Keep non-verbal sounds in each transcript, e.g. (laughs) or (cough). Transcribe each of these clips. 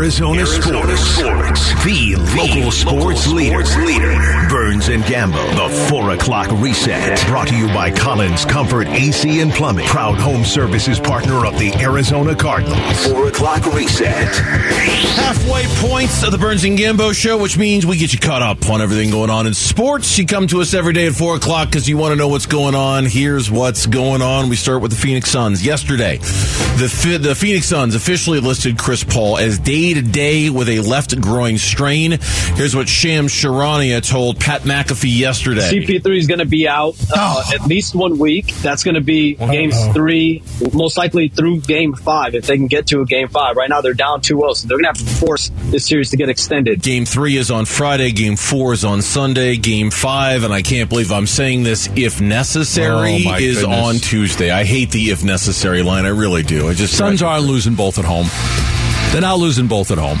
Arizona, Arizona sports. sports. The, the local, sports, local leader. sports leader. Burns and Gambo. The 4 o'clock reset. Brought to you by Collins Comfort AC and Plumbing. Proud home services partner of the Arizona Cardinals. 4 o'clock reset. Halfway points of the Burns and Gambo show, which means we get you caught up on everything going on in sports. You come to us every day at 4 o'clock because you want to know what's going on. Here's what's going on. We start with the Phoenix Suns. Yesterday, the, the Phoenix Suns officially listed Chris Paul as day today with a left groin strain. Here's what Sham Charania told Pat McAfee yesterday. CP3 is going to be out uh, oh. at least one week. That's going to be Uh-oh. games three, most likely through game five, if they can get to a game five. Right now, they're down 2 0, so they're going to have to force this series to get extended. Game three is on Friday, game four is on Sunday, game five, and I can't believe I'm saying this, if necessary, oh is goodness. on Tuesday. I hate the if necessary line. I really do. I just Suns are losing both at home. They're not losing both at home.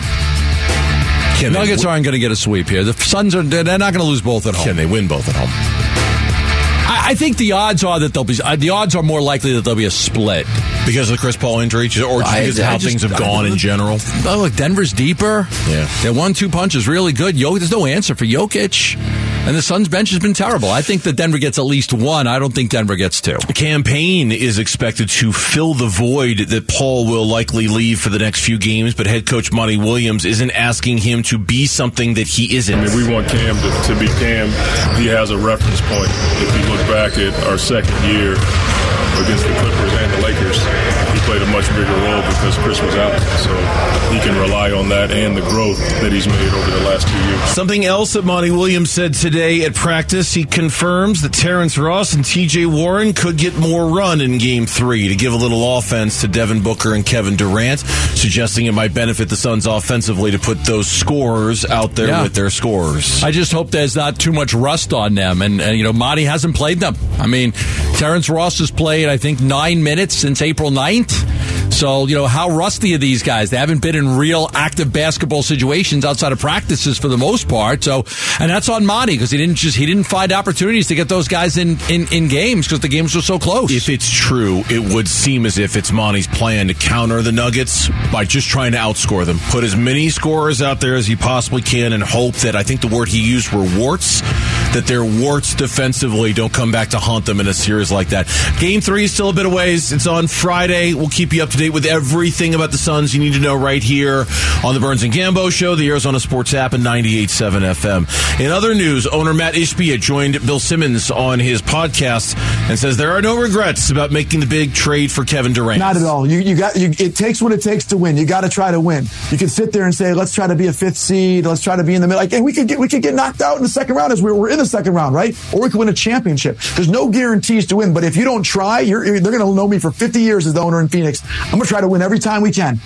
Can Nuggets aren't going to get a sweep here. The Suns are they're not going to lose both at home. Can they win both at home? I, I think the odds are that they'll be. Uh, the odds are more likely that there'll be a split because of the Chris Paul injury, or because of how just, things have gone in general. Oh, look, Denver's deeper. Yeah, their one-two punch is really good. Yo, there's no answer for Jokic. And the Suns bench has been terrible. I think that Denver gets at least one. I don't think Denver gets two. Cam Payne is expected to fill the void that Paul will likely leave for the next few games, but head coach Monty Williams isn't asking him to be something that he isn't. I mean, we want Cam to, to be Cam. He has a reference point. If you look back at our second year against the Clippers and the Lakers, he played a much bigger role because Chris was out. So he can rely on that and the growth that he's made over the last two years. Something else that Monty Williams said today at practice, he confirms that Terrence Ross and TJ Warren could get more run in game three to give a little offense to Devin Booker and Kevin Durant, suggesting it might benefit the Suns offensively to put those scorers out there yeah. with their scores. I just hope there's not too much rust on them. And, and, you know, Monty hasn't played them. I mean, Terrence Ross has played, I think, nine minutes since April 9th. So, you know, how rusty are these guys? They haven't been in real active basketball situations outside of practices for the most part. So, and that's on Monty because he didn't just, he didn't find opportunities to get those guys in, in, in games because the games were so close. If it's true, it would seem as if it's Monty's plan to counter the Nuggets by just trying to outscore them. Put as many scorers out there as he possibly can and hope that, I think the word he used were warts, that their warts defensively don't come back to haunt them in a series like that. Game three is still a bit of ways. It's on Friday. We'll keep you up to date with everything about the Suns you need to know right here on the Burns and Gambo Show, the Arizona Sports app, and 98.7 FM. In other news, owner Matt Ishbia joined Bill Simmons on his podcast and says there are no regrets about making the big trade for Kevin Durant. Not at all. You, you got you, it takes what it takes to win. You got to try to win. You can sit there and say, let's try to be a fifth seed. Let's try to be in the middle. Like, and we could get we could get knocked out in the second round as we we're in the second round, right? Or we could win a championship. There's no guarantees to win, but if you don't try, you're, they're going to know me for 50 years as the owner in Phoenix. I'm going to try to win every time we can.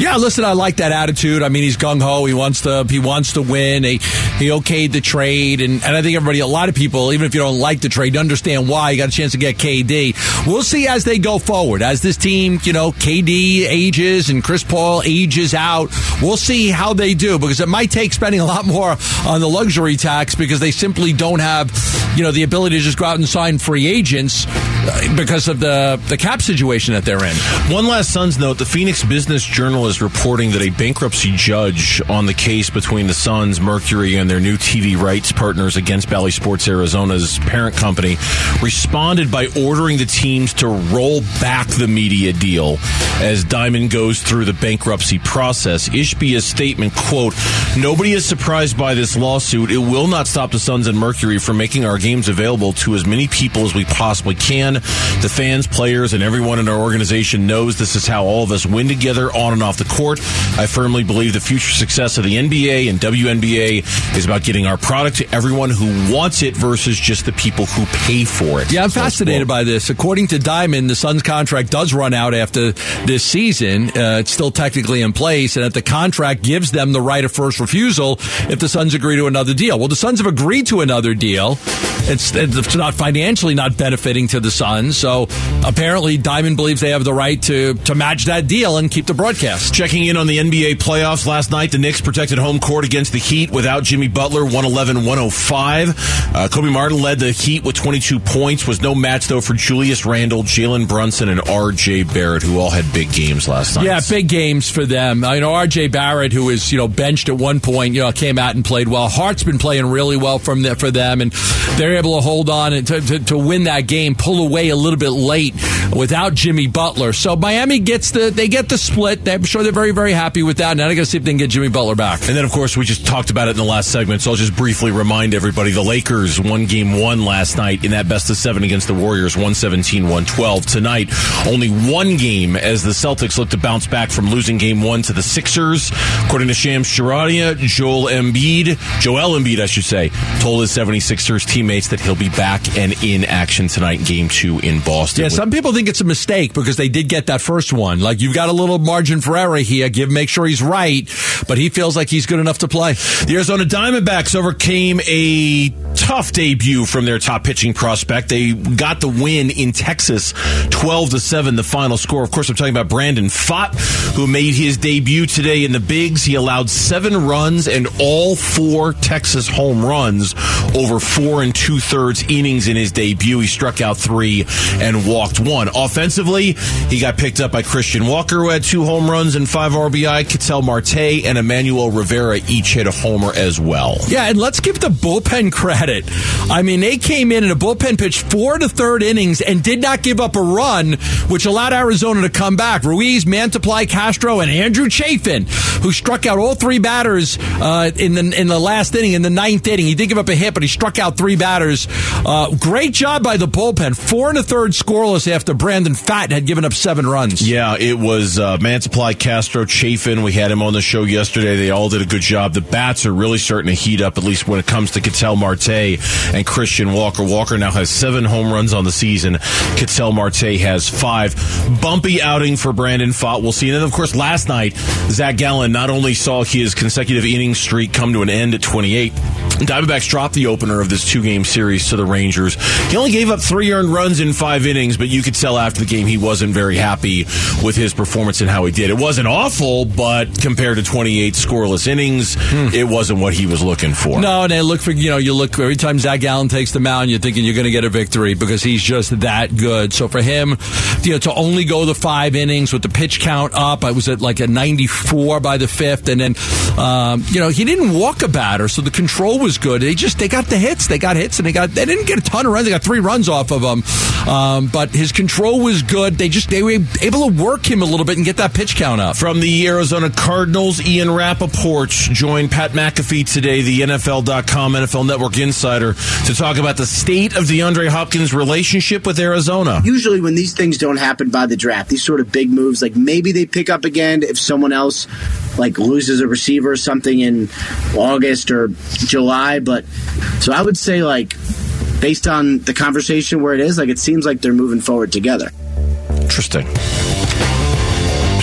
Yeah, listen, I like that attitude. I mean, he's gung ho. He wants to. He wants to win. He, he okayed the trade, and, and I think everybody, a lot of people, even if you don't like the trade, understand why. You got a chance to get KD. We'll see as they go forward. As this team, you know, KD ages and Chris Paul ages out. We'll see how they do because it might take spending a lot more on the luxury tax because they simply don't have, you know, the ability to just go out and sign free agents uh, because of the the cap situation that they're in. One last Suns note: the Phoenix Business Journal is reporting that a bankruptcy judge on the case between the Suns, Mercury, and their new TV rights partners against Bally Sports Arizona's parent company responded by ordering the teams to roll back the media deal as Diamond goes through the bankruptcy process. Ishbia's statement, quote, Nobody is surprised by this lawsuit. It will not stop the Suns and Mercury for making our games available to as many people as we possibly can. The fans, players, and everyone in our organization knows this is how all of us win together on and off the court. I firmly believe the future success of the NBA and WNBA is about getting our product to everyone who wants it versus just the people who pay for it. Yeah, I'm fascinated by this. According to Diamond, the Suns contract does run out after this season. Uh, it's still technically in place, and that the contract gives them the right of first refusal if the Suns agree to another deal. Well, the Suns have agreed to another deal. It's, it's not financially not benefiting to the Suns, so apparently Diamond believes they have the right to to match that deal and keep the broadcast. Checking in on the NBA playoffs last night, the Knicks protected home court against the Heat without Jimmy Butler, 111 105. Uh, Kobe Martin led the Heat with 22 points. Was no match, though, for Julius Randle, Jalen Brunson, and R.J. Barrett, who all had big games last night. Yeah, big games for them. I know R.J. Barrett, who was you know benched at one point, you know, came out and played well. Hart's been playing really well from the, for them, and they're able to hold on and to, to, to win that game. Pull away a little bit late without Jimmy Butler. So Miami gets the they get the split. I'm sure they're very very happy with that. Now I got to see if they can get Jimmy Butler back. And then of course we just talked about it in the last segment. So I'll just briefly remind everybody: the Lakers won Game One last night in that best of seven against the Warriors, 117-112. Tonight, only one game as the Celtics look to bounce back from losing Game One to the Sixers. According to Shams Charania, Joel Embiid, Joel Embiid, I should say, told his 76ers teammates that he'll be back and in action tonight, Game Two in Boston. Yeah, some people think it's a mistake because they did get that first one. Like you've got a little margin for error here. Give make sure he's right, but he feels like he's good enough to play. The Arizona Diamondbacks overcame a tough debut from their top pitching prospect. They got the win in Texas, 12 to 7 the final score. Of course, I'm talking about Brandon Pfaadt, who made his debut today in the Bigs. He allowed 7 runs and all 4 Texas home runs over 4 and 2 thirds innings in his debut. He struck out 3 and walked 1. Offensively, he got picked up by Christian Walker, who had 2 home runs and 5 RBI. Ketel Marte and Emmanuel Rivera each hit a homer as well. Yeah, and let's give the bullpen credit. I mean, they came in and a bullpen pitched four to third innings and did not give up a run, which allowed Arizona to come back. Ruiz, Mantiply, Castro, and Andrew Chafin, who struck out all three batters uh, in the in the last inning, in the ninth inning. He did give up a hit, but he struck out three batters. Uh, great job by the bullpen. Four and a third scoreless after Brandon Pfaadt had given up seven runs. Yeah, it was uh, Mantiply, Castro, Chafin. We had him on the show yesterday. They all did a good job. The bats are really starting to heat up, at least when it comes to Ketel Marte and Christian Walker. Walker now has seven home runs on the season. Ketel Marte has five. Bumpy outing for Brandon Pfaadt. We'll see. And then, of course, last night, Zach Gallen not only saw his consecutive inning streak come to an end at 28, Diamondbacks dropped the opener of this two game series to the Rangers. He only gave up three earned runs in five innings, but you could tell after the game he wasn't very happy with his performance and how he did. It wasn't awful, but compared to 28 scoreless innings, hmm. it wasn't what he was looking for. No, and they look for, you know, you look every time Zach Gallen takes the mound, you're thinking you're going to get a victory because he's just that good. So for him, you know, to only go the five innings with the pitch count up, I was at like a 94 by the fifth, and then, um, you know, he didn't walk a batter, so the control was good. They just they got the hits. They got hits, and they got they didn't get a ton of runs. They got three runs off of him, um, but his control was good. They just they were able to work him a little bit and get that pitch count up. From the Arizona Cardinals, Ian Rapoport joined Pat McAfee today, the NFL.com NFL Network insider, to talk about the state of DeAndre Hopkins' relationship with Arizona. Usually, when these things don't happen by the draft, these sort of big moves, like maybe they pick up again if someone else like loses a receiver or something in August or July. But so I would say like based on the conversation where it is, like it seems like they're moving forward together. Interesting.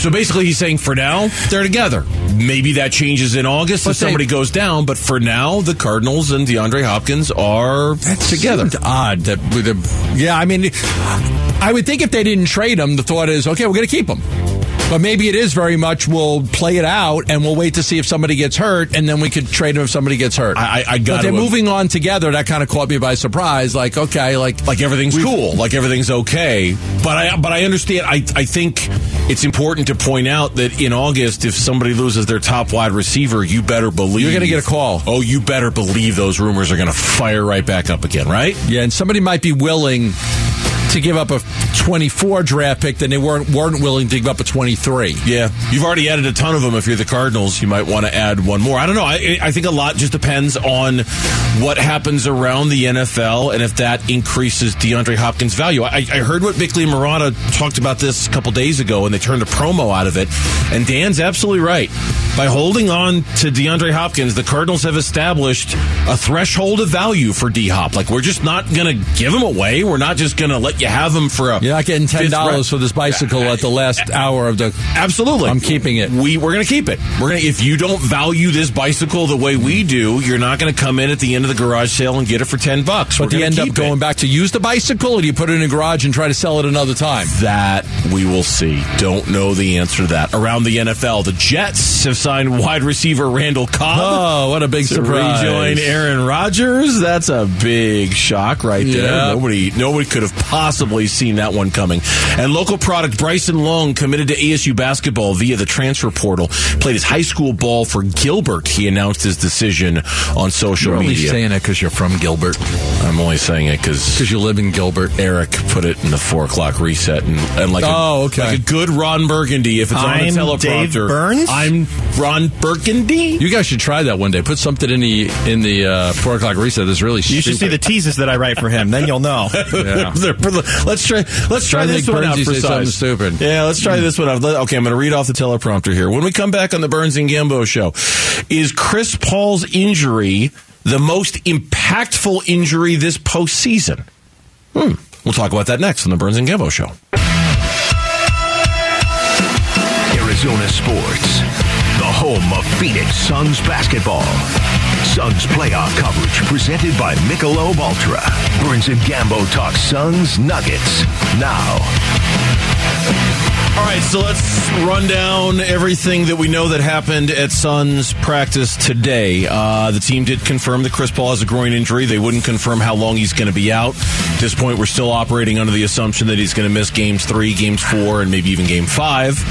So basically, he's saying for now they're together. Maybe that changes in August but if they, somebody goes down, but for now the Cardinals and DeAndre Hopkins are together. Odd that, yeah. I mean, I would think if they didn't trade him, the thought is okay, we're going to keep him. But maybe it is very much we'll play it out and we'll wait to see if somebody gets hurt and then we could trade him if somebody gets hurt. I, I got. But they're moving on together. That kind of caught me by surprise. Like okay, like like everything's cool, like everything's okay. But I but I understand. I I think it's important to point out that in August, if somebody loses their top wide receiver, you better believe you're going to get a call. Oh, you better believe those rumors are going to fire right back up again, right? Yeah, and somebody might be willing to give up a 24 draft pick than they weren't weren't willing to give up a 23. Yeah, you've already added a ton of them. If you're the Cardinals, you might want to add one more. I don't know. I, I think a lot just depends on what happens around the NFL and if that increases DeAndre Hopkins' value. I, I heard what Bickley and Marotta talked about this a couple days ago, and they turned a promo out of it. And Dan's absolutely right. By holding on to DeAndre Hopkins, the Cardinals have established a threshold of value for D Hop. Like we're just not going to give him away. We're not just going to let you have them for a. You're not getting ten dollars for this bicycle at the last hour of the. Absolutely, I'm keeping it. We we're going to keep it. We're going to. If you don't value this bicycle the way we do, you're not going to come in at the end of the garage sale and get it for ten bucks. But do you end up going it. back to use the bicycle, or do you put it in a garage and try to sell it another time? That we will see. Don't know the answer to that. Around the NFL, the Jets have signed wide receiver Randall Cobb. Oh, what a big surprise! Rejoin Aaron Rodgers. That's a big shock right there. Yeah. Nobody, nobody could have possibly seen that one coming. And local product Bryson Long committed to ASU basketball via the transfer portal. Played his high school ball for Gilbert. He announced his decision on social You're only saying it because you're from Gilbert, I'm only saying it because because you live in Gilbert. Eric put it in the four o'clock reset, and, and like Oh, a, okay. like a good Ron Burgundy. If it's I'm on a teleprompter, Dave Burns? I'm Ron Burgundy. You guys should try that one day. Put something in the in the uh, four o'clock reset. That's really You should see the teases that I write for him. Then you'll know. (laughs) Yeah. let's try. Let's try Try this make one out Burnsy for say something stupid. Yeah, let's try this one out. Okay, I'm going to read off the teleprompter here. When we come back on the Burns and Gambo show, is Chris Paul's injury the most impactful injury this postseason? Hmm. We'll talk about that next on the Burns and Gambo show. Arizona Sports, the home of Phoenix Suns basketball. Suns playoff coverage presented by Michelob Ultra. Burns and Gambo talk Suns Nuggets now. All right, so let's run down everything that we know that happened at Suns practice today. Uh, the team did confirm that Chris Paul has a groin injury. They wouldn't confirm how long he's going to be out. At this point, we're still operating under the assumption that he's going to miss games three, games four, and maybe even game five.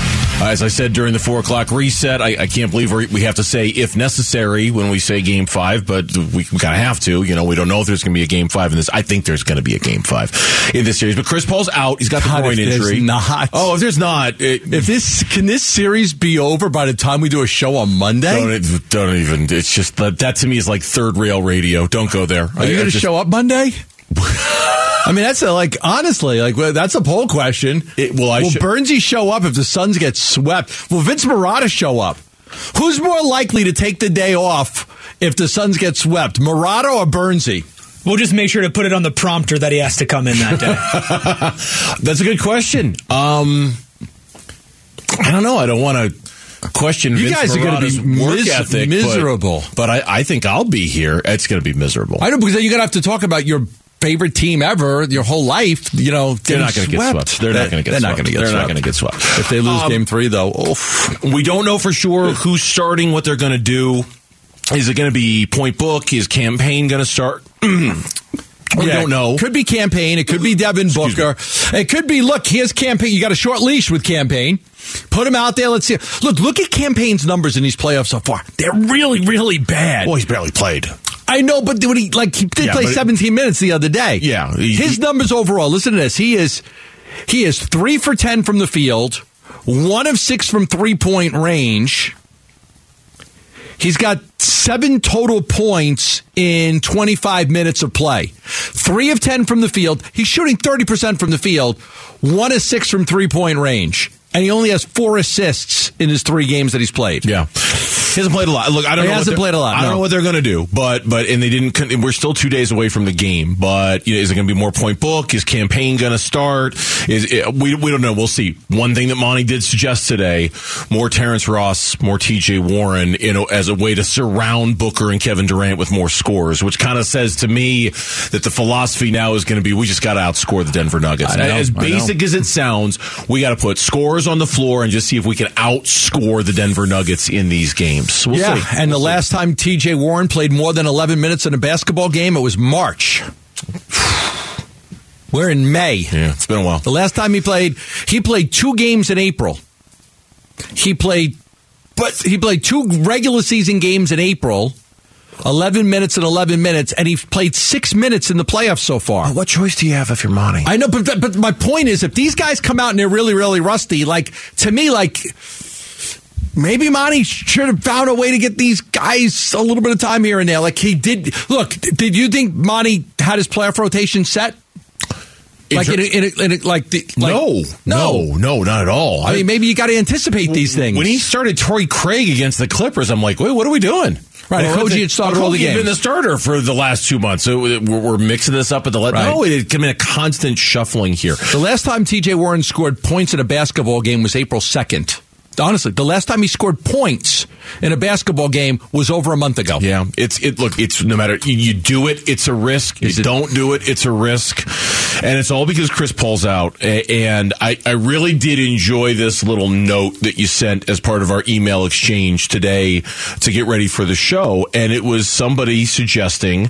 Uh, as I said during the four o'clock reset, I, I can't believe we we have to say if necessary when we say game five, but we, we kind of have to. You know, we don't know if there's going to be a game five in this. I think there's going to be a game five in this series, but Chris Paul's out. He's got the groin if injury. not. Oh, if there's not, it, If this can this series be over by the time we do a show on Monday? Don't, don't even. It's just that, that to me is like third rail radio. Don't go there. Are you going to show up Monday? (laughs) I mean, that's a, like honestly, like well, that's a poll question. It- well, I will should- Burnsy show up if the Suns get swept? Will Vince Marotta show up? Who's more likely to take the day off if the Suns get swept, Marotta or Burnsy? We'll just make sure to put it on the prompter that he has to come in that day. (laughs) That's a good question. Um, I don't know. I don't want to question. You Vince guys are gonna be work mis- ethic, miserable. But, I, I think I'll be here. It's going to be miserable. I know because then you're going to have to talk about your favorite team ever, your whole life. You know, They're not going to get swept. They're not going to get. They're swept. not going to get. They're not swept. going to get swept. If they lose Um, game three, though. We don't know for sure who's starting, what they're going to do. Is it going to be point book? Is Cam Payne going to start? (clears throat) we Yeah, don't know. Could be Cam Payne. It could be Devin Booker. It could be look. Here's Cam Payne. You got a short leash with Cam Payne. Put him out there. Let's see. Look, look at Cam Payne's numbers in these playoffs so far. They're really, really bad. Well, he's barely played. I know, but when he like he did Yeah, play but it- 17 minutes the other day. Yeah, he- his numbers overall. Listen to this. He is he is three for 10 from the field, one of six from three point range. He's got seven total points in 25 minutes of play. Three of 10 from the field. He's shooting 30% from the field, one of six from three point range. And he only has four assists in his three games that he's played. Yeah, he hasn't played a lot. Look, I don't. He know what hasn't played a lot, I don't no. know what they're going to do, but but and they didn't. We're still two days away from the game, but you know, is it going to be more point book? Is Cam Payne going to start? Is it, we we don't know. We'll see. One thing that Monty did suggest today: more Terrence Ross, more T.J. Warren, you know, as a way to surround Booker and Kevin Durant with more scores, which kind of says to me that the philosophy now is going to be we just got to outscore the Denver Nuggets. Know, as basic as it sounds, we got to put scores on the floor and just see if we can outscore the Denver Nuggets in these games. We'll yeah, see. and the We'll see. last time TJ Warren played more than 11 minutes in a basketball game, it was March. (sighs) We're in May. yeah, it's been a while. The last time he played, he played two games in April. He played, but he played two regular season games in April, 11 minutes and 11 minutes, and he played six minutes in the playoffs so far. What choice do you have if you're Monty? I know, but but my point is, if these guys come out and they're really really rusty, like to me, like maybe Monty should have found a way to get these guys a little bit of time here and there. Like he did. Look, did you think Monty had his playoff rotation set? Like in, a, in, a, in a, like the like, no, no, no, not at all. I mean, maybe you got to anticipate these things. when he started Torrey Craig against the Clippers, I'm like, wait, what are we doing? Right, Well, Okogie had started all the had been games. the starter for the last two months, so we're, we're mixing this up at the let. Right. No, it came been a constant shuffling here. the last time T.J. Warren scored points in a basketball game was April second. Honestly, the last time he scored points in a basketball game was over a month ago. Yeah, it's it. Look, it's no matter you, you do it, it's a risk. You it- don't do it, it's a risk. And it's all because Chris Paul's out. And I, I really did enjoy this little note that you sent as part of our email exchange today to get ready for the show. And it was somebody suggesting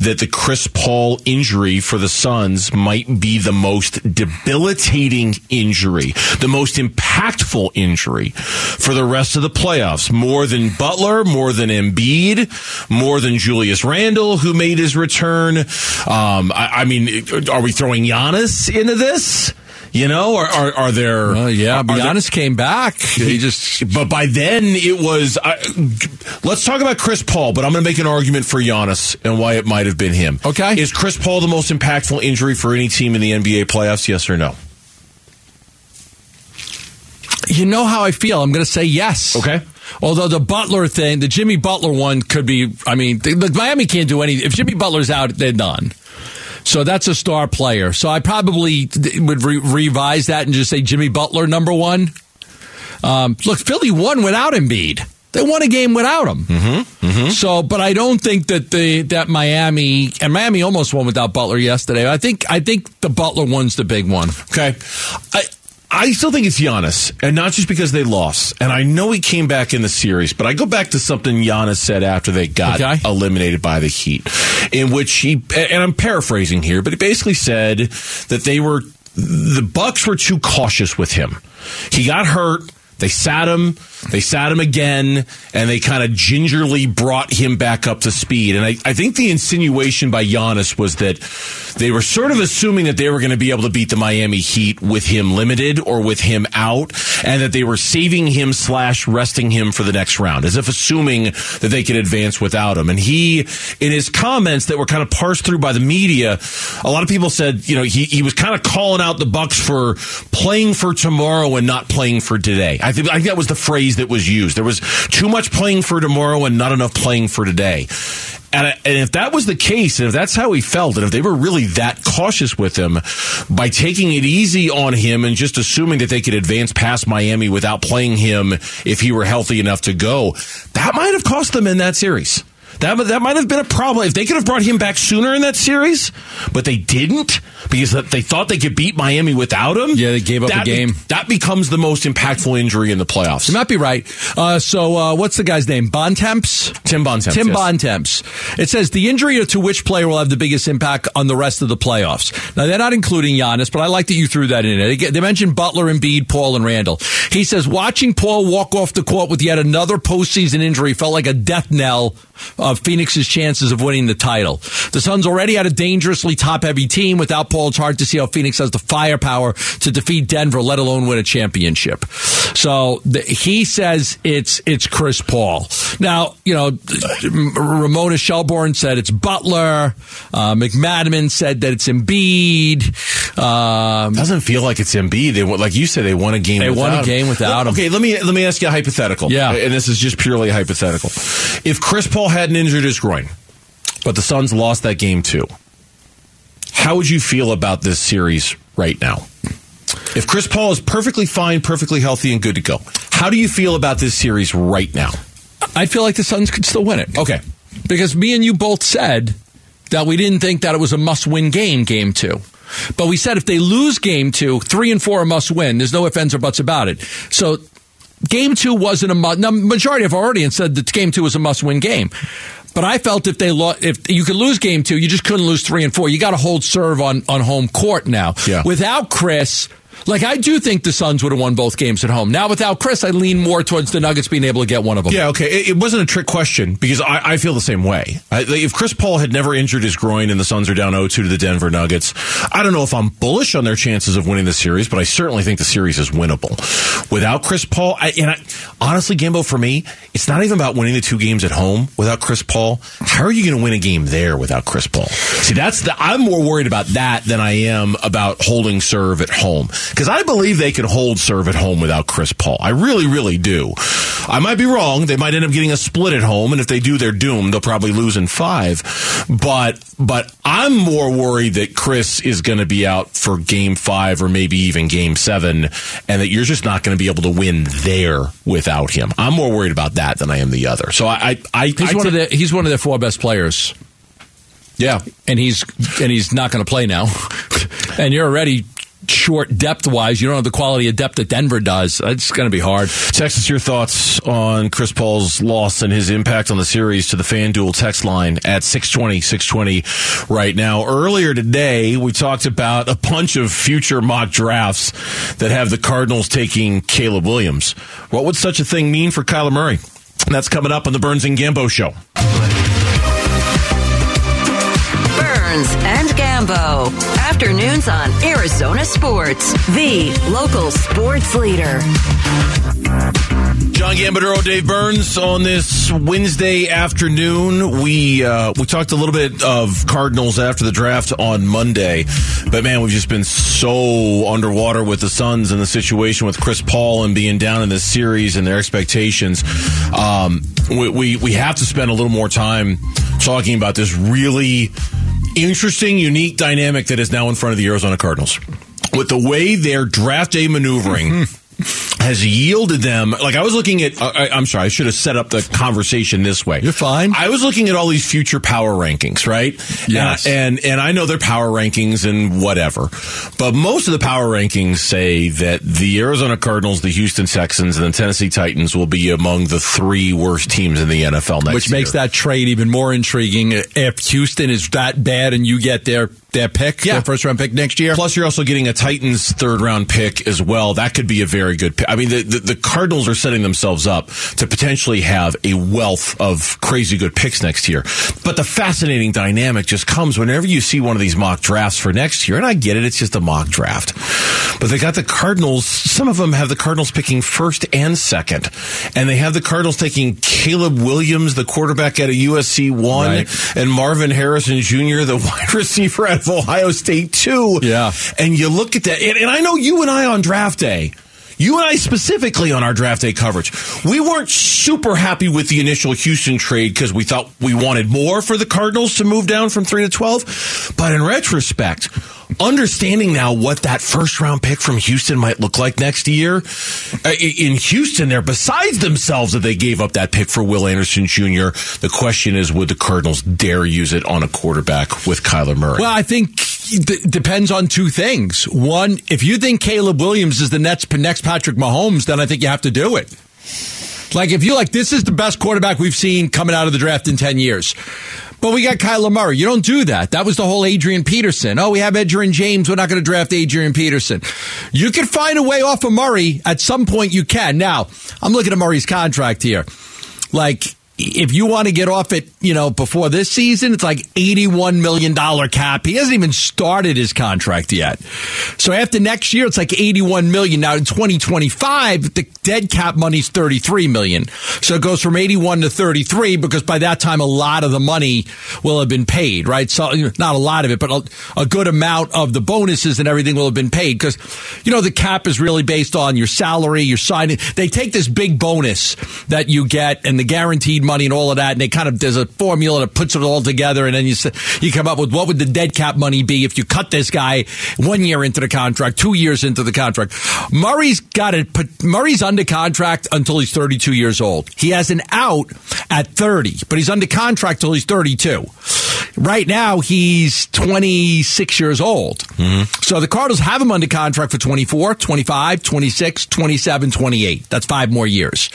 that the Chris Paul injury for the Suns might be the most debilitating injury, the most impactful injury for the rest of the playoffs. More than Butler, more than Embiid, more than Julius Randle, who made his return. Um, I, I mean, are we throwing Giannis into this? You know, are are, are there? Uh, yeah, are there- Giannis came back. He just but by then it was. I, let's talk about Chris Paul, but I'm going to make an argument for Giannis and why it might have been him. Okay. is Chris Paul the most impactful injury for any team in the NBA playoffs? Yes or no? You know how I feel. I'm going to say yes. Okay. Although the Butler thing, the Jimmy Butler one could be, I mean, the, the Miami can't do anything. If Jimmy Butler's out, they're done. So that's a star player. So I probably would re- revise that and just say Jimmy Butler number one. Um, look, Philly won without Embiid. They won a game without him. Mm-hmm, So, but I don't think that the that Miami and Miami almost won without Butler yesterday. I think I think the Butler one's the big one. Okay. I I still think it's Giannis, and not just because they lost. And I know he came back in the series, but I go back to something Giannis said after they got Okay. eliminated by the Heat, in which he and I'm paraphrasing here, but he basically said that they were the Bucks were too cautious with him. He got hurt. They sat him. They sat him again, and they kind of gingerly brought him back up to speed. And I, I think the insinuation by Giannis was that they were sort of assuming that they were going to be able to beat the Miami Heat with him limited or with him out, and that they were saving him slash resting him for the next round, as if assuming that they could advance without him. And he, in his comments that were kind of parsed through by the media, a lot of people said, you know, he, he was kind of calling out the Bucks for playing for tomorrow and not playing for today. I think, I think that was the phrase that was used. There was too much playing for tomorrow and not enough playing for today. And, and if that was the case, and if that's how he felt, and if they were really that cautious with him by taking it easy on him and just assuming that they could advance past Miami without playing him if he were healthy enough to go, that might have cost them in that series. That, that might have been a problem. If they could have brought him back sooner in that series, but they didn't because they thought they could beat Miami without him. Yeah, they gave up the that be- game. that becomes the most impactful injury in the playoffs. You might be right. Uh, so, uh, what's the guy's name? Bontemps? Tim Bontemps. Tim yes. Bontemps. It says the injury to which player will have the biggest impact on the rest of the playoffs. Now, they're not including Giannis, but I like that you threw that in. They, they mentioned Butler, and Embiid, Paul, and Randle. He says watching Paul walk off the court with yet another postseason injury felt like a death knell of Phoenix's chances of winning the title. The Suns already had a dangerously top-heavy team. Without Paul, it's hard to see how Phoenix has the firepower to defeat Denver, let alone win a championship. So the, he says it's it's Chris Paul. Now, you know, Ramona Shelburne said it's Butler. Uh, said that it's Embiid. Um, Doesn't feel like it's Embiid. They like you said, they won a game. They won a game without him. Okay, let me let me ask you a hypothetical. Yeah. and this is just purely hypothetical. If Chris Paul hadn't injured his groin, but the Suns lost that game too, how would you feel about this series right now? If Chris Paul is perfectly fine, perfectly healthy, and good to go, how do you feel about this series right now? I feel like the Suns could still win it. Okay, because me and you both said that we didn't think that it was a must-win game, game two. But we said if they lose game two, three and four are must-win. There's no ifs, ands, or buts about it. So game two wasn't a must. Now, majority of our audience said that game two was a must-win game. But I felt if they lo- if you could lose game two, you just couldn't lose three and four. You got to hold serve on on home court now. Yeah. Without Chris. Like I do think the Suns would have won both games at home. Now without Chris, I lean more towards the Nuggets being able to get one of them. Yeah, okay. It, it wasn't a trick question because I, I feel the same way. I, if Chris Paul had never injured his groin and the Suns are down 0-2 to the Denver Nuggets, I don't know if I'm bullish on their chances of winning the series, but I certainly think the series is winnable. Without Chris Paul, I, and honestly, Gambo, for me, it's not even about winning the two games at home without Chris Paul. How are you going to win a game there without Chris Paul? See, that's the, I'm more worried about that than I am about holding serve at home because I believe they can hold serve at home without Chris Paul. I really, really do. I might be wrong. They might end up getting a split at home, and if they do, they're doomed. They'll probably lose in five. But but I'm more worried that Chris is going to be out for game five or maybe even game seven, and that you're just not going to be able to win there without him. I'm more worried about that than I am the other. So I I, I He's I one of the he's one of their four best players. yeah. and he's and he's not going to play now. (laughs) And you're already short depth wise. You don't have the quality of depth that Denver does. It's going to be hard. Text us your thoughts on Chris Paul's loss and his impact on the series to the FanDuel text line at 620, 620 right now. Earlier today, we talked about a bunch of future mock drafts that have the Cardinals taking Caleb Williams. What would such a thing mean for Kyler Murray? That's coming up on the Burns and Gambo show. Burns and Gambo. Afternoons on Arizona Sports, the local sports leader. John Gambadoro, Dave Burns on this Wednesday afternoon. We uh, we talked a little bit of Cardinals after the draft on Monday, but man, we've just been so underwater with the Suns and the situation with Chris Paul and being down in this series and their expectations. Um, we, we we have to spend a little more time talking about this really interesting, unique dynamic that is now in front of the Arizona Cardinals. With the way their draft day maneuvering (laughs) hmm. Has yielded them. Like I was looking at, I, I'm sorry, I should have set up the conversation this way. You're fine. I was looking at all these future power rankings, right? Yes. And and, and I know they're power rankings and whatever, but most of the power rankings say that the Arizona Cardinals, the Houston Texans, and the Tennessee Titans will be among the three worst teams in the NFL next year. Which year. makes that trade even more intriguing. If Houston is that bad and you get their their pick, Yeah. their first round pick next year, Plus, you're also getting a Titans third round pick as well. That could be a very good pick. I mean, the, the, the Cardinals are setting themselves up to potentially have a wealth of crazy good picks next year. But the fascinating dynamic just comes whenever you see one of these mock drafts for next year. And I get it, it's just a mock draft. But they got the Cardinals, some of them have the Cardinals picking first and second. And they have the Cardinals taking Caleb Williams, the quarterback out of USC 1, Right. and Marvin Harrison Jr., the (laughs) wide receiver out of Ohio State 2. Yeah. And you look at that, and, and I know you and I on draft day, you and I specifically on our draft day coverage, we weren't super happy with the initial Houston trade because we thought we wanted more for the Cardinals to move down from 3 to 12. But in retrospect, understanding now what that first round pick from Houston might look like next year, uh, in Houston, they're besides themselves that they gave up that pick for Will Anderson Jr. The question is, would the Cardinals dare use it on a quarterback with Kyler Murray? Well, I think it depends on two things. One, if you think Caleb Williams is the next, next Patrick Mahomes, then I think you have to do it. Like, if you're like, this is the best quarterback we've seen coming out of the draft in 10 years. But we got Kyler Murray. You don't do that. That was the whole Adrian Peterson. Oh, we have Edgerrin James. We're not going to draft Adrian Peterson. You can find a way off of Murray. At some point, you can. Now, I'm looking at Murray's contract here. Like, if you want to get off it, you know, before this season, it's like $81 million cap. He hasn't even started his contract yet. So after next year, it's like 81 million. Now in 2025, the dead cap money's 33 million. So it goes from 81 to 33 because by that time, a lot of the money will have been paid, right? So not a lot of it, but a, a good amount of the bonuses and everything will have been paid because, you know, the cap is really based on your salary, your signing. They take this big bonus that you get and the guaranteed money and all of that, and they kind of there's a formula that puts it all together, and then you you come up with what would the dead cap money be if you cut this guy one year into the contract, two years into the contract. Murray's got it. Murray's under contract until he's 32 years old. He has an out at 30, but he's under contract till he's 32. Right now, he's 26 years old. Mm-hmm. So the Cardinals have him under contract for 24, 25, 26, 27, 28. That's five more years.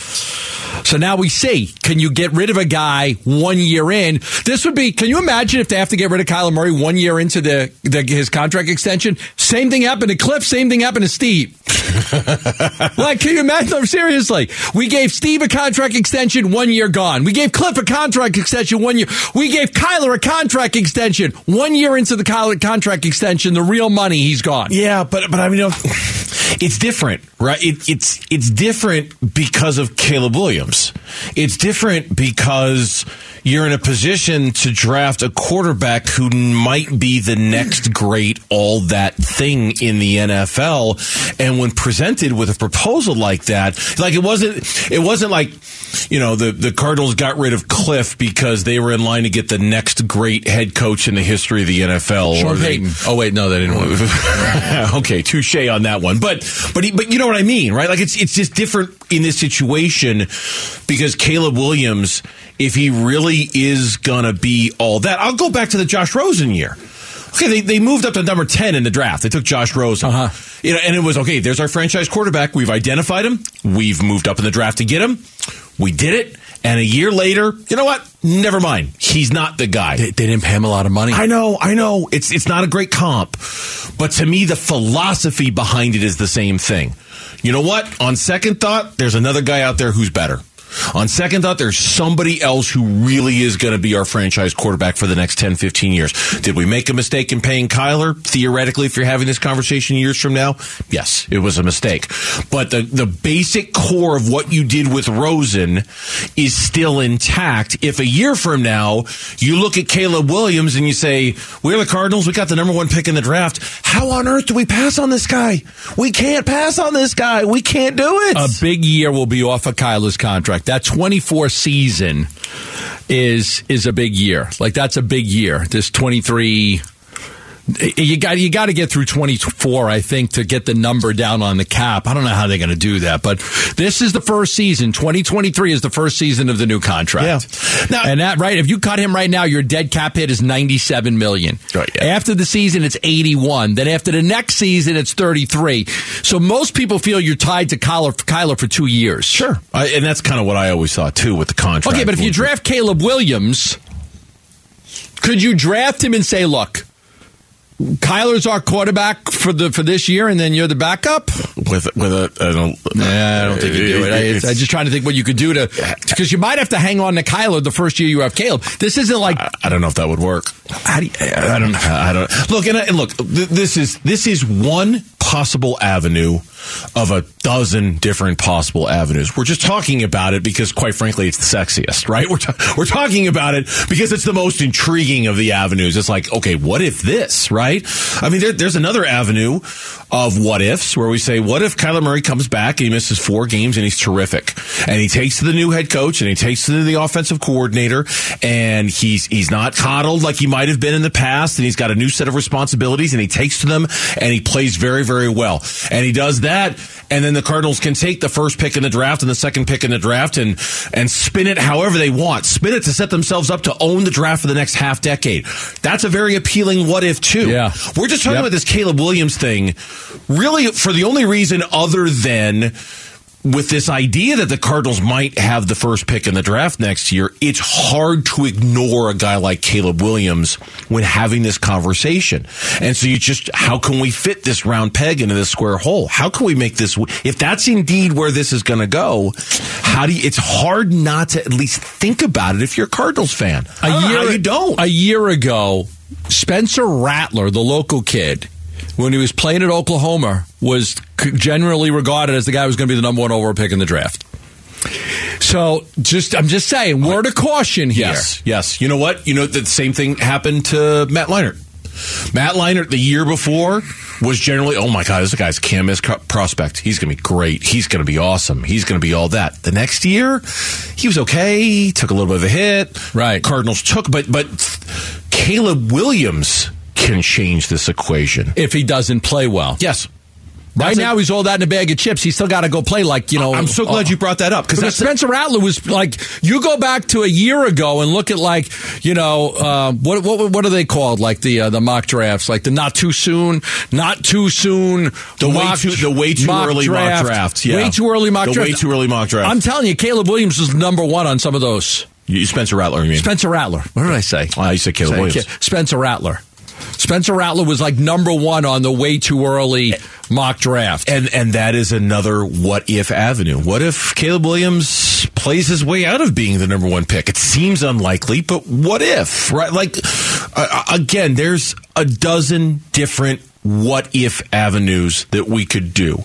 So now we see, can you get rid of a guy one year in? This would be, can you imagine if they have to get rid of Kyler Murray one year into the, the his contract extension? Same thing happened to Cliff, same thing happened to Steve. (laughs) like, can you imagine? No, seriously. We gave Steve a contract extension, one year gone. We gave Cliff a contract extension, one year. We gave Kyler a contract extension, one year into the contract extension, the real money, he's gone. Yeah, but but I mean, it's different, right? It, it's it's different because of Caleb Williams. It's different because you're in a position to draft a quarterback who might be the next great all that thing in the NFL. And when presented with a proposal like that, like it wasn't it wasn't like you know the the Cardinals got rid of Cliff because they were in line to get the next great head coach in the history of the NFL. Sean they- Payton. Oh, wait, no, they didn't want (laughs) okay, touche on that one. But but he- but you know what I mean, right? Like it's it's just different in this situation because Caleb Williams, if he really is gonna be all that, I'll go back to the Josh Rosen year. Okay, they, they moved up to number 10 in the draft. They took Josh Rosen. Uh-huh. You know, and it was, okay, there's our franchise quarterback. We've identified him. We've moved up in the draft to get him. We did it. And a year later, you know what? Never mind. He's not the guy. They, they didn't pay him a lot of money. I know, I know. It's it's not a great comp, but to me, the philosophy behind it is the same thing. You know what? On second thought, there's another guy out there who's better. On second thought, there's somebody else who really is going to be our franchise quarterback for the next 10, 15 years. Did we make a mistake in paying Kyler? Theoretically, if you're having this conversation years from now, yes, it was a mistake. But the, the basic core of what you did with Rosen is still intact. If a year from now, you look at Caleb Williams and you say, we're the Cardinals, we got the number one pick in the draft. How on earth do we pass on this guy? We can't pass on this guy. We can't do it. A big year will be off of Kyler's contract. That 24 season is is a big year. Like that's a big year. This 23 you got you got to get through 24 I think to get the number down on the cap. I don't know how they're going to do that, but this is the first season. 2023 is the first season of the new contract. Yeah. Now- and that right, if you cut him right now, your dead cap hit is 97 million. Right, yeah. After the season it's 81. Then after the next season it's 33. So most people feel you're tied to Kyler, Kyler for 2 years. Sure. I, and that's kind of what I always thought, too, with the contract. Okay, but if you draft Caleb Williams, could you draft him and say, "Look, Kyler's our quarterback for the for this year, and then you're the backup"? With, with a, I don't, Nah, I don't think you do it. I, I'm just trying to think what you could do to because you might have to hang on to Kyler the first year you have Caleb. This isn't like I, I don't know if that would work. how do you, I don't. I don't look and, I- and look. Th- this is this is one possible avenue of a dozen different possible avenues. We're just talking about it because, quite frankly, it's the sexiest, right? We're we're talking about it because it's the most intriguing of the avenues. It's like, okay, what if this, right? I mean, there, there's another avenue of what ifs where we say, what if Kyler Murray comes back and he misses four games and he's terrific, and he takes to the new head coach and he takes to the offensive coordinator, and he's he's not coddled like he might have been in the past, and he's got a new set of responsibilities, and he takes to them and he plays very very well, and he does that, and then the Cardinals can take the first pick in the draft and the second pick in the draft and and spin it however they want, spin it to set themselves up to own the draft for the next half decade. That's a very appealing what if too. Yeah. We're just talking Yep. about this Caleb Williams thing, really for the only reason other than with this idea that the Cardinals might have the first pick in the draft next year, it's hard to ignore a guy like Caleb Williams when having this conversation. And so you just, how can we fit this round peg into this square hole? How can we make this, if that's indeed where this is going to go, how do you, it's hard not to at least think about it if you're a Cardinals fan. Know how you don't. A year ago, Spencer Rattler, the local kid, when he was playing at Oklahoma, was generally regarded as the guy who was going to be the number one overall pick in the draft. So, just I'm just saying, word of caution here. Yes, yes. You know what? You know the same thing happened to Matt Leinart. Matt Leinart the year before was generally, oh my god, this guy's canvas co- prospect. He's going to be great. He's going to be awesome. He's going to be all that. The next year, he was okay. He took a little bit of a hit. Right. Cardinals took, but but Caleb Williams can change this equation. If he doesn't play well, Yes. Right That's a- now he's all that in a bag of chips. He's still got to go play like you know. I'm so glad uh, you brought that up because Spencer Rattler was like, you go back to a year ago and look at like, you know, uh, what what what are they called? Like the uh, the mock drafts, like the not too soon, not too soon, The way too- the way too early mock drafts, yeah. way too early mock The drafts. way too early mock drafts. I'm telling you, Caleb Williams was number one on some of those. You- Spencer Rattler. You mean? Spencer Rattler. What did I say? Oh, you said Caleb Williams. Spencer Rattler. Spencer Rattler was like number one on the way too early mock draft. And and that is another what if avenue. What if Caleb Williams plays his way out of being the number one pick? It seems unlikely, but what if? Right? Like uh, again, there's a dozen different what if avenues that we could do.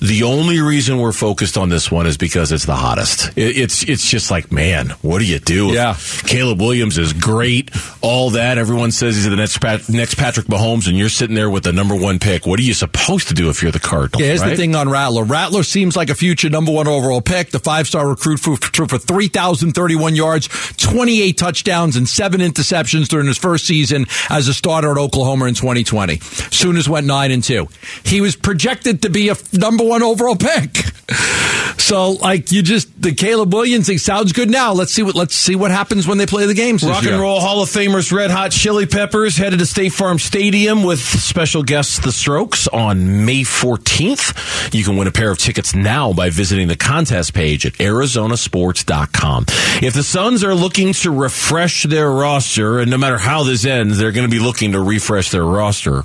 The only reason we're focused on this one is because it's the hottest. It's it's just like, man, what do you do? Yeah. Caleb Williams is great, all that. Everyone says he's the next Pat, next Patrick Mahomes, and you're sitting there with the number one pick. What are you supposed to do if you're the Cardinals? Yeah, here's right? the thing on Rattler. Rattler seems like a future number one overall pick, the five star recruit for, for, for 3,031 yards, 28 touchdowns, and seven interceptions during his first season as a starter at Oklahoma in 2020. Soon Sooners went nine and two. He was projected to be a number one overall pick. (laughs) So, like, you just the Caleb Williams thing sounds good now. Let's see what let's see what happens when they play the games. Rock and Roll Hall of Famers Red Hot Chili Peppers headed to State Farm Stadium with special guests The Strokes on May 14th. You can win a pair of tickets now by visiting the contest page at arizonasports.com. If the Suns are looking to refresh their roster, and no matter how this ends, they're going to be looking to refresh their roster,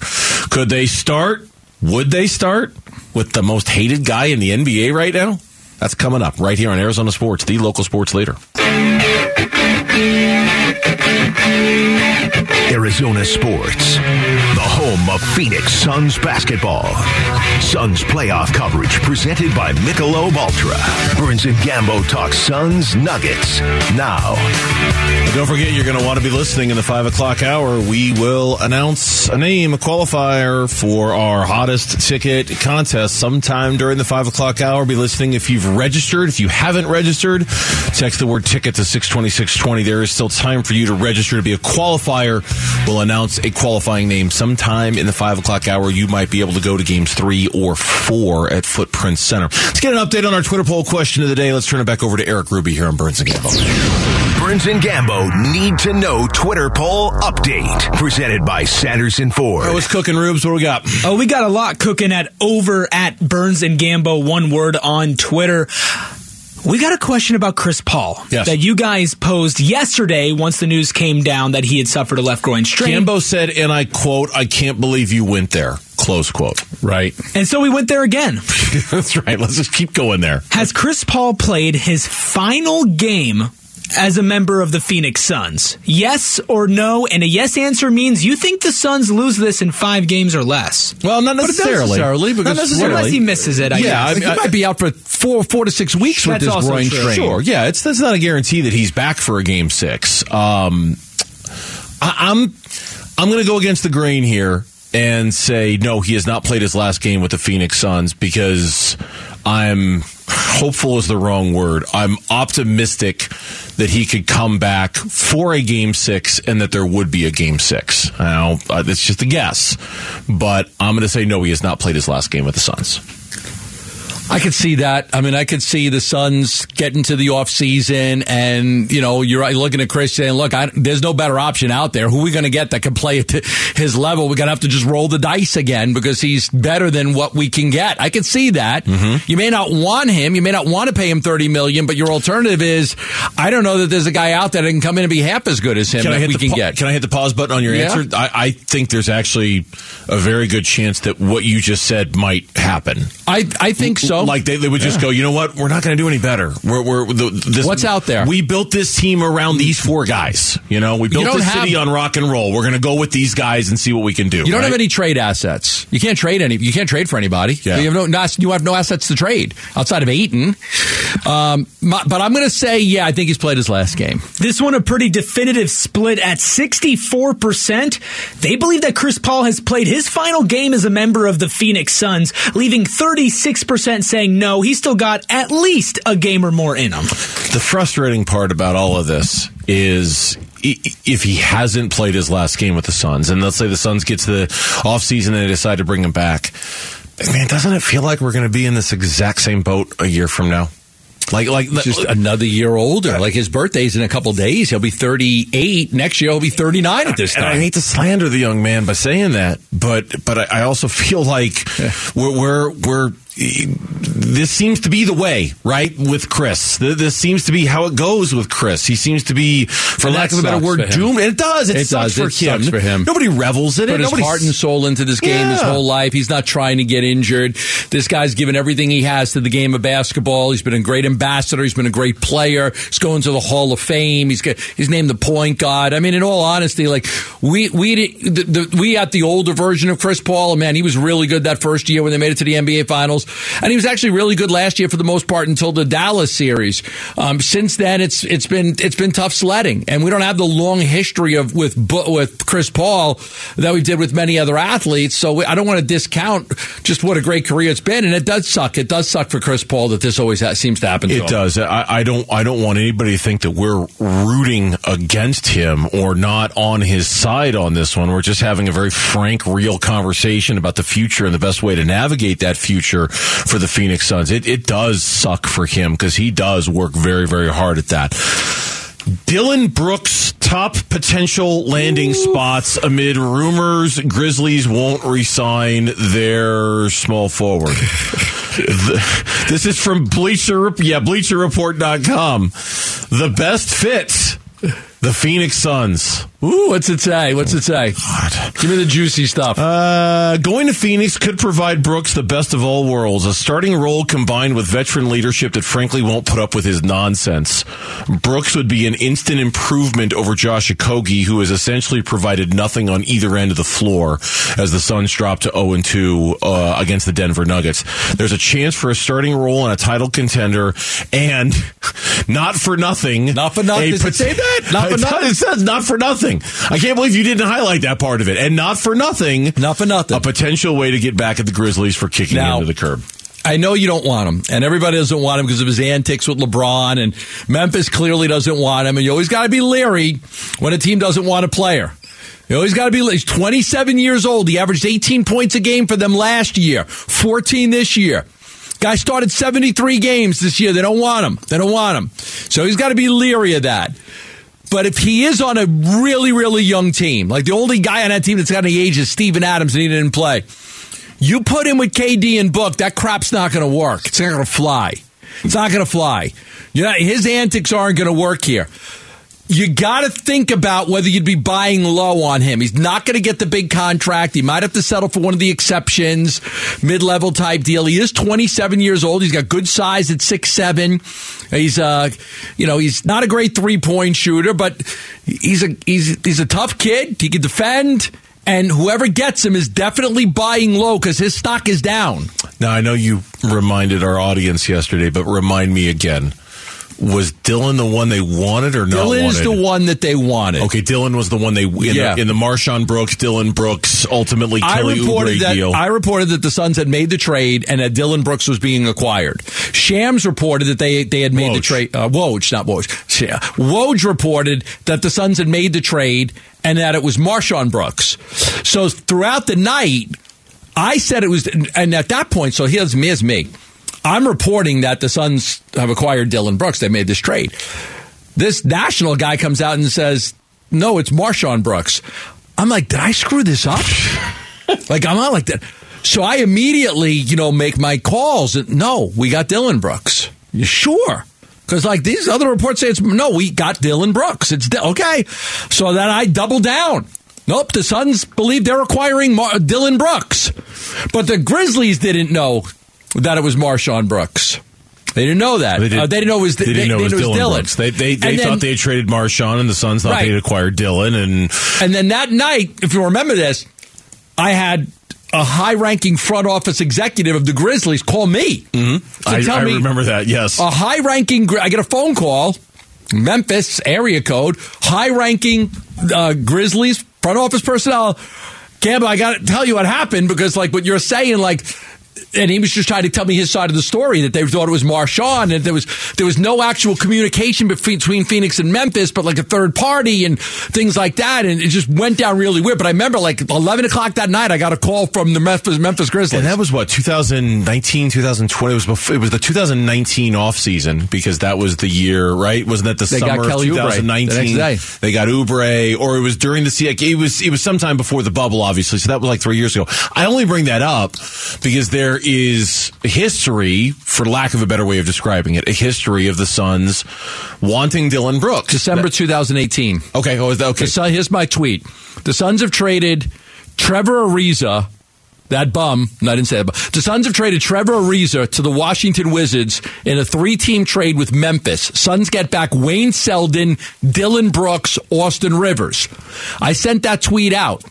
could they start? Would they start with the most hated guy in the NBA right now? That's coming up right here on Arizona Sports, the local sports leader. Arizona Sports, the home of Phoenix Suns basketball. Suns playoff coverage presented by Michelob Ultra. Burns and Gambo talk Suns Nuggets. Now, don't forget, you're going to want to be listening in the 5 o'clock hour. We will announce a name, a qualifier for our hottest ticket contest sometime during the 5 o'clock hour. Be listening if you've registered. If you haven't registered, text the word ticket to 62620. There is still time for you to register to be a qualifier. We'll announce a qualifying name sometime in the 5 o'clock hour. You might be able to go to games three or four at Footprint Center. Let's get an update on our Twitter poll question of the day. Let's turn it back over to Eric Ruby here on Burns and Gambo. Burns and Gambo need to know Twitter poll update. Presented by Sanderson Ford. What's cooking, Rubes? What do we got? Oh, we got a lot cooking at over at Burns and Gambo, one word on Twitter. We got a question about Chris Paul Yes. that you guys posed yesterday once the news came down that he had suffered a left groin strain. Gambo said, and I quote, I can't believe you went there. Close quote. right? And so we went there again. (laughs) That's right. Let's just keep going there. Has Chris Paul played his final game as a member of the Phoenix Suns? Yes or no? And a yes answer means you think the Suns lose this in five games or less. Well, not But necessarily. necessarily, because- not necessarily. Unless he misses it, I Yeah, guess. I- he might be out for four, four to six weeks with That's this groin strain. Sure. Yeah, it's that's not a guarantee that he's back for a game six. Um, I, I'm I'm going to go against the grain here and say no. He has not played his last game with the Phoenix Suns because I'm hopeful is the wrong word. I'm optimistic that he could come back for a game six and that there would be a game six. Now, uh, it's just a guess, but I'm going to say no. He has not played his last game with the Suns. I could see that. I mean, I could see the Suns getting to the off season, and you know, you're looking at Chris saying, "Look, I, there's no better option out there. Who are we going to get that can play at (laughs) his level? We're going to have to just roll the dice again because he's better than what we can get." I could see that. Mm-hmm. You may not want him. You may not want to pay him thirty million, but your alternative is, I don't know that there's a guy out there that can come in and be half as good as him Can that we can pa- get. Can I hit the pause button on your Yeah. answer? I, I think there's actually a very good chance that what you just said might happen. I I think so. Like they, they would just go, you know what? We're not going to do any better. We're, we're the, this, What's out there? We built this team around these four guys. You know, we built have- city on rock and roll. We're going to go with these guys and see what we can do. You don't right? have any trade assets. You can't trade any. You can't trade for anybody. Yeah. You have no. You have no assets to trade outside of Ayton. Um, my- but I'm going to say, yeah, I think he's played his last game. This one a pretty definitive split at 64%. They believe that Chris Paul has played his final game as a member of the Phoenix Suns, leaving 36% saying no, he's still got at least a game or more in him. The frustrating part about all of this is if he hasn't played his last game with the Suns, and let's say the Suns get to the offseason and they decide to bring him back, man, doesn't it feel like we're going to be in this exact same boat a year from now? Like, like, Just another year older. Like his birthday's in a couple days. He'll be 38. Next year, he'll be 39 at this And I hate to slander the young man by saying that, but but I I also feel like we're we're, we're this seems to be the way, right? With Chris, this seems to be how it goes with Chris. He seems to be, for And lack of a better word, doomed. It does. It, It sucks, does. For, It him. sucks for him. Nobody revels in it. Put his heart and soul into this game his whole life. He's not trying to get injured. This guy's given everything he has to the game of basketball. He's been a great ambassador. He's been a great player. He's going to the Hall of Fame. He's got, he's named the point guard. I mean, in all honesty, like we we did- the, the, we had the older version of Chris Paul. And man, he was really good that first year when they made it to the NBA Finals. And he was actually really good last year for the most part until the Dallas series. Um, since then, it's it's been it's been tough sledding, and we don't have the long history of with with Chris Paul that we did with many other athletes. So we, I don't want to discount just what a great career it's been, and it does suck. It does suck for Chris Paul that this always ha- seems to happen. to It him. does. I, I don't. I don't want anybody to think that we're rooting against him or not on his side on this one. We're just having a very frank, real conversation about the future and the best way to navigate that future for the Phoenix Suns. It, it does suck for him because he does work very, very hard at that. Dillon Brooks' top potential landing spots amid rumors Grizzlies won't resign their small forward. (laughs) The- this is from Bleacher, yeah, BleacherReport.com. The best fit, the Phoenix Suns. Ooh, what's it say? What's it say? Give me the juicy stuff. Uh, going to Phoenix could provide Brooks the best of all worlds, a starting role combined with veteran leadership that frankly won't put up with his nonsense. Brooks would be an instant improvement over Josh Okogie, who has essentially provided nothing on either end of the floor as the Suns drop to 0 2 uh, against the Denver Nuggets. There's a chance for a starting role and a title contender, and (laughs) not for nothing. Not for nothing. it say that? Not (laughs) for nothing? It says not for nothing. I can't believe you didn't highlight that part of it. And not for nothing. Not for nothing. A potential way to get back at the Grizzlies for kicking Now- into the curb. I know you don't want him, and everybody doesn't want him because of his antics with LeBron, and Memphis clearly doesn't want him, and you always got to be leery when a team doesn't want a player. You always got to be. He's 27 years old. He averaged 18 points a game for them last year, 14 this year. Guy started 73 games this year. They don't want him. They don't want him. So he's got to be leery of that. But if he is on a really, really young team, like the only guy on that team that's got any age is Steven Adams and he didn't play, you put him with KD and Book, that crap's not going to work. It's not going to fly. It's not going to fly. His antics aren't going to work here. You got to think about whether you'd be buying low on him. He's not going to get the big contract. He might have to settle for one of the exceptions, mid level type deal. He is 27 years old. He's got good size at six seven. He's uh, you know, he's not a great three point shooter, but he's a he's he's a tough kid. He can defend. And whoever gets him is definitely buying low because his stock is down. Now, I know you reminded our audience yesterday, but remind me again. Was Dillon the one they wanted or not Dillon is the one that they wanted. Okay, Dillon was the one they in, Yeah. the, in the MarShon Brooks, Dillon Brooks, ultimately I Kelly reported Oubre that deal. I reported that the Suns had made the trade and that Dillon Brooks was being acquired. Shams reported that they they had made the trade. Uh, Woj, not Woj. Woj reported that the Suns had made the trade and that it was MarShon Brooks. So throughout the night, I said it was, and at that point, so here's me as me. I'm reporting that the Suns have acquired Dillon Brooks. They made this trade. This national guy comes out and says, "No, it's MarShon Brooks." I'm like, did I screw this up? (laughs) like I'm not like that. So I immediately, you know, make my calls. No, we got Dillon Brooks. Sure? Because like these other reports say it's no, we got Dillon Brooks. It's okay. So then I double down. Nope, the Suns believe they're acquiring Mar- Dillon Brooks, but the Grizzlies didn't know that it was MarShon Brooks. They didn't know that. They, did, Uh, they didn't know it was. They didn't know it was Dillon, Brooks. They they, they And thought then- they had traded MarShon, and the Suns thought Right. they had acquired Dillon, and And then that night, if you remember this, I had a high-ranking front office executive of the Grizzlies call me to I, tell I me remember that. Yes, a high-ranking. I get a phone call, Memphis area code, high-ranking uh, Grizzlies front office personnel. Campbell, I got to tell you what happened because, like, what you're saying, like. And he was just trying to tell me his side of the story that they thought it was MarShon and there was there was no actual communication between, between Phoenix and Memphis, but like a third party and things like that, and it just went down really weird. But I remember like eleven o'clock that night, I got a call from the Memphis Memphis Grizzlies. And that was what 2019, 2020. It was before, it was the 2019 off season because that was the year, right? Wasn't that the They summer of Oubre the 2019? next day. They got Oubre, or it was during the se- It was it was sometime before the bubble, obviously. So that was like three years ago. I only bring that up because there is history, for lack of a better way of describing it, a history of the Suns wanting Dillon Brooks. December 2018. Okay, oh, that okay? Sun, here's my tweet. The Suns have traded Trevor Ariza, that bum. No, I didn't say that. But the Suns have traded Trevor Ariza to the Washington Wizards in a three-team trade with Memphis. Suns get back Wayne Selden, Dillon Brooks, Austin Rivers. I sent that tweet out.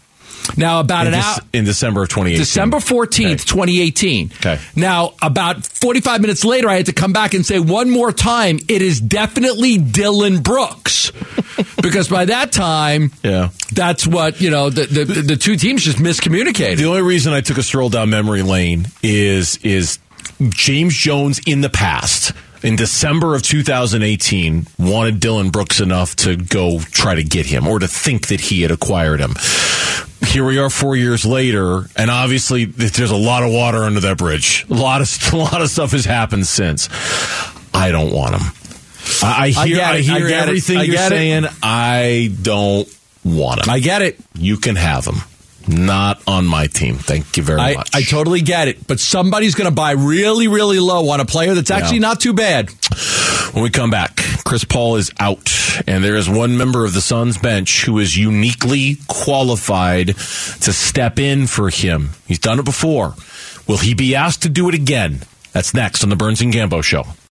Now, about in, an hour. in December of 2018. December 14th, Okay. 2018. Okay. Now, about 45 minutes later, I had to come back and say one more time, it is definitely Dillon Brooks. (laughs) because by that time, Yeah. that's what, you know, the, the, the two teams just miscommunicated. The only reason I took a stroll down memory lane is is James Jones in the past. In December of 2018, wanted Dillon Brooks enough to go try to get him or to think that he had acquired him. Here we are four years later, and obviously there's a lot of water under that bridge. A lot of (laughs) a lot of stuff has happened since. I don't want him. I, I hear I I, it. I hear everything I you're get it. saying. I don't want him. I get it. You can have him. Not on my team. Thank you very much. I totally get it. But somebody's going to buy really, really low on a player that's actually Yeah. not too bad. when we come back, Chris Paul is out, and there is one member of the Suns bench who is uniquely qualified to step in for him. He's done it before. Will he be asked to do it again? That's next on the Burns and Gambo Show.